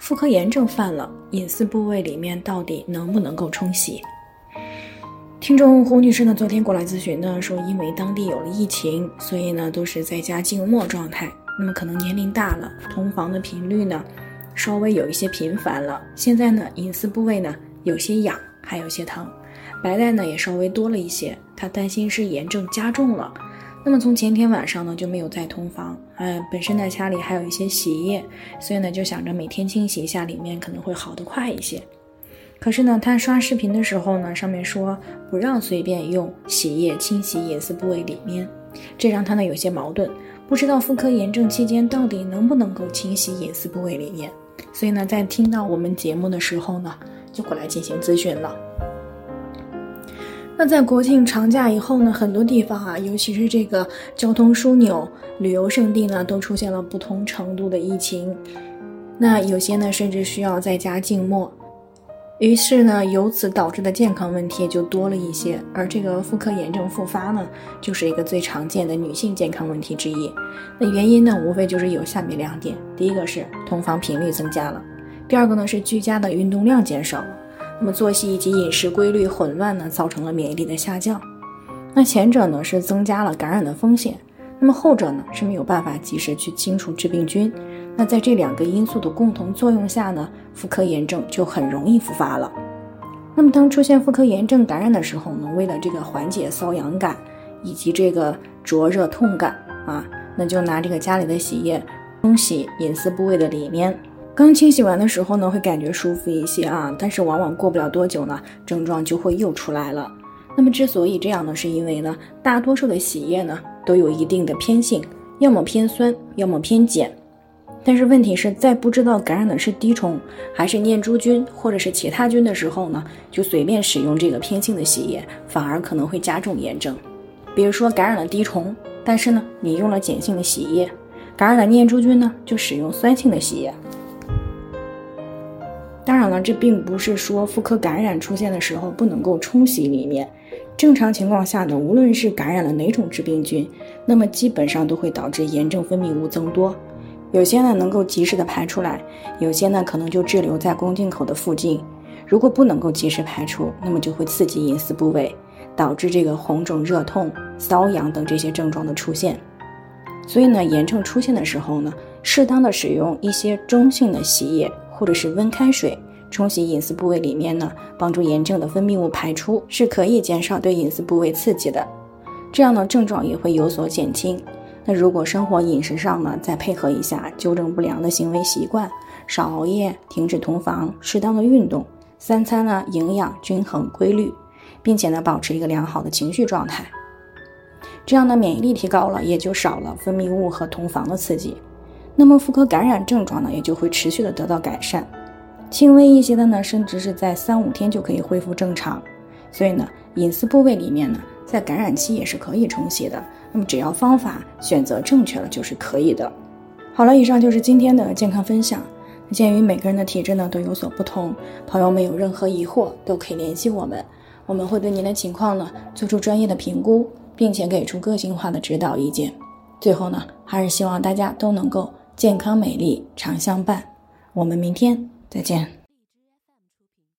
妇科炎症犯了，隐私部位里面到底能不能够冲洗？听众胡女士呢，昨天过来咨询呢，说因为当地有了疫情，所以呢都是在家静默状态。那么可能年龄大了，同房的频率呢稍微有一些频繁了。现在呢隐私部位呢有些痒，还有些疼，白带呢也稍微多了一些，她担心是炎症加重了。那么从前天晚上呢就没有再通房，嗯，本身呢家里还有一些洗衣液，所以呢就想着每天清洗一下里面可能会好得快一些。可是呢他刷视频的时候呢上面说不让随便用洗衣液清洗隐私部位里面，这让他呢有些矛盾，不知道妇科炎症期间到底能不能够清洗隐私部位里面，所以呢在听到我们节目的时候呢就过来进行咨询了。那在国庆长假以后呢，很多地方啊，尤其是这个交通枢纽、旅游胜地呢，都出现了不同程度的疫情。那有些呢，甚至需要在家静默。于是呢，由此导致的健康问题就多了一些。而这个妇科炎症复发呢，就是一个最常见的女性健康问题之一。那原因呢，无非就是有下面两点：第一个是同房频率增加了；第二个呢，是居家的运动量减少了。那么作息以及饮食规律混乱呢，造成了免疫力的下降。那前者呢是增加了感染的风险，那么后者呢是没有办法及时去清除致病菌。那在这两个因素的共同作用下呢，妇科炎症就很容易复发了。那么当出现妇科炎症感染的时候呢，为了这个缓解瘙痒感以及这个灼热痛感啊，那就拿这个家里的洗液冲洗隐私部位的里面。刚清洗完的时候呢，会感觉舒服一些啊，但是往往过不了多久呢，症状就会又出来了。那么之所以这样呢，是因为呢，大多数的洗液呢都有一定的偏性，要么偏酸，要么偏碱。但是问题是在不知道感染的是滴虫还是念珠菌或者是其他菌的时候呢，就随便使用这个偏性的洗液，反而可能会加重炎症。比如说感染了滴虫，但是呢，你用了碱性的洗液；感染了念珠菌呢，就使用酸性的洗液。当然了，这并不是说妇科感染出现的时候不能够冲洗里面。正常情况下呢，无论是感染了哪种致病菌，那么基本上都会导致炎症分泌物增多。有些呢能够及时的排出来，有些呢可能就滞留在宫颈口的附近。如果不能够及时排出，那么就会刺激隐私部位，导致这个红肿、热痛、瘙痒等这些症状的出现。所以呢，炎症出现的时候呢，适当的使用一些中性的洗液。或者是温开水冲洗隐私部位里面呢，帮助炎症的分泌物排出，是可以减少对隐私部位刺激的，这样呢症状也会有所减轻。那如果生活饮食上呢，再配合一下，纠正不良的行为习惯，少熬夜，停止同房，适当的运动，三餐呢营养均衡规律，并且呢保持一个良好的情绪状态，这样呢免疫力提高了，也就少了分泌物和同房的刺激。那么妇科感染症状呢，也就会持续的得到改善，轻微一些的呢，甚至是在三五天就可以恢复正常。所以呢，隐私部位里面呢，在感染期也是可以冲洗的。那么只要方法选择正确了，就是可以的。好了，以上就是今天的健康分享。鉴于每个人的体质呢都有所不同，朋友们有任何疑惑都可以联系我们，我们会对您的情况呢做出专业的评估，并且给出个性化的指导意见。最后呢，还是希望大家都能够。健康美丽常相伴，我们明天再见。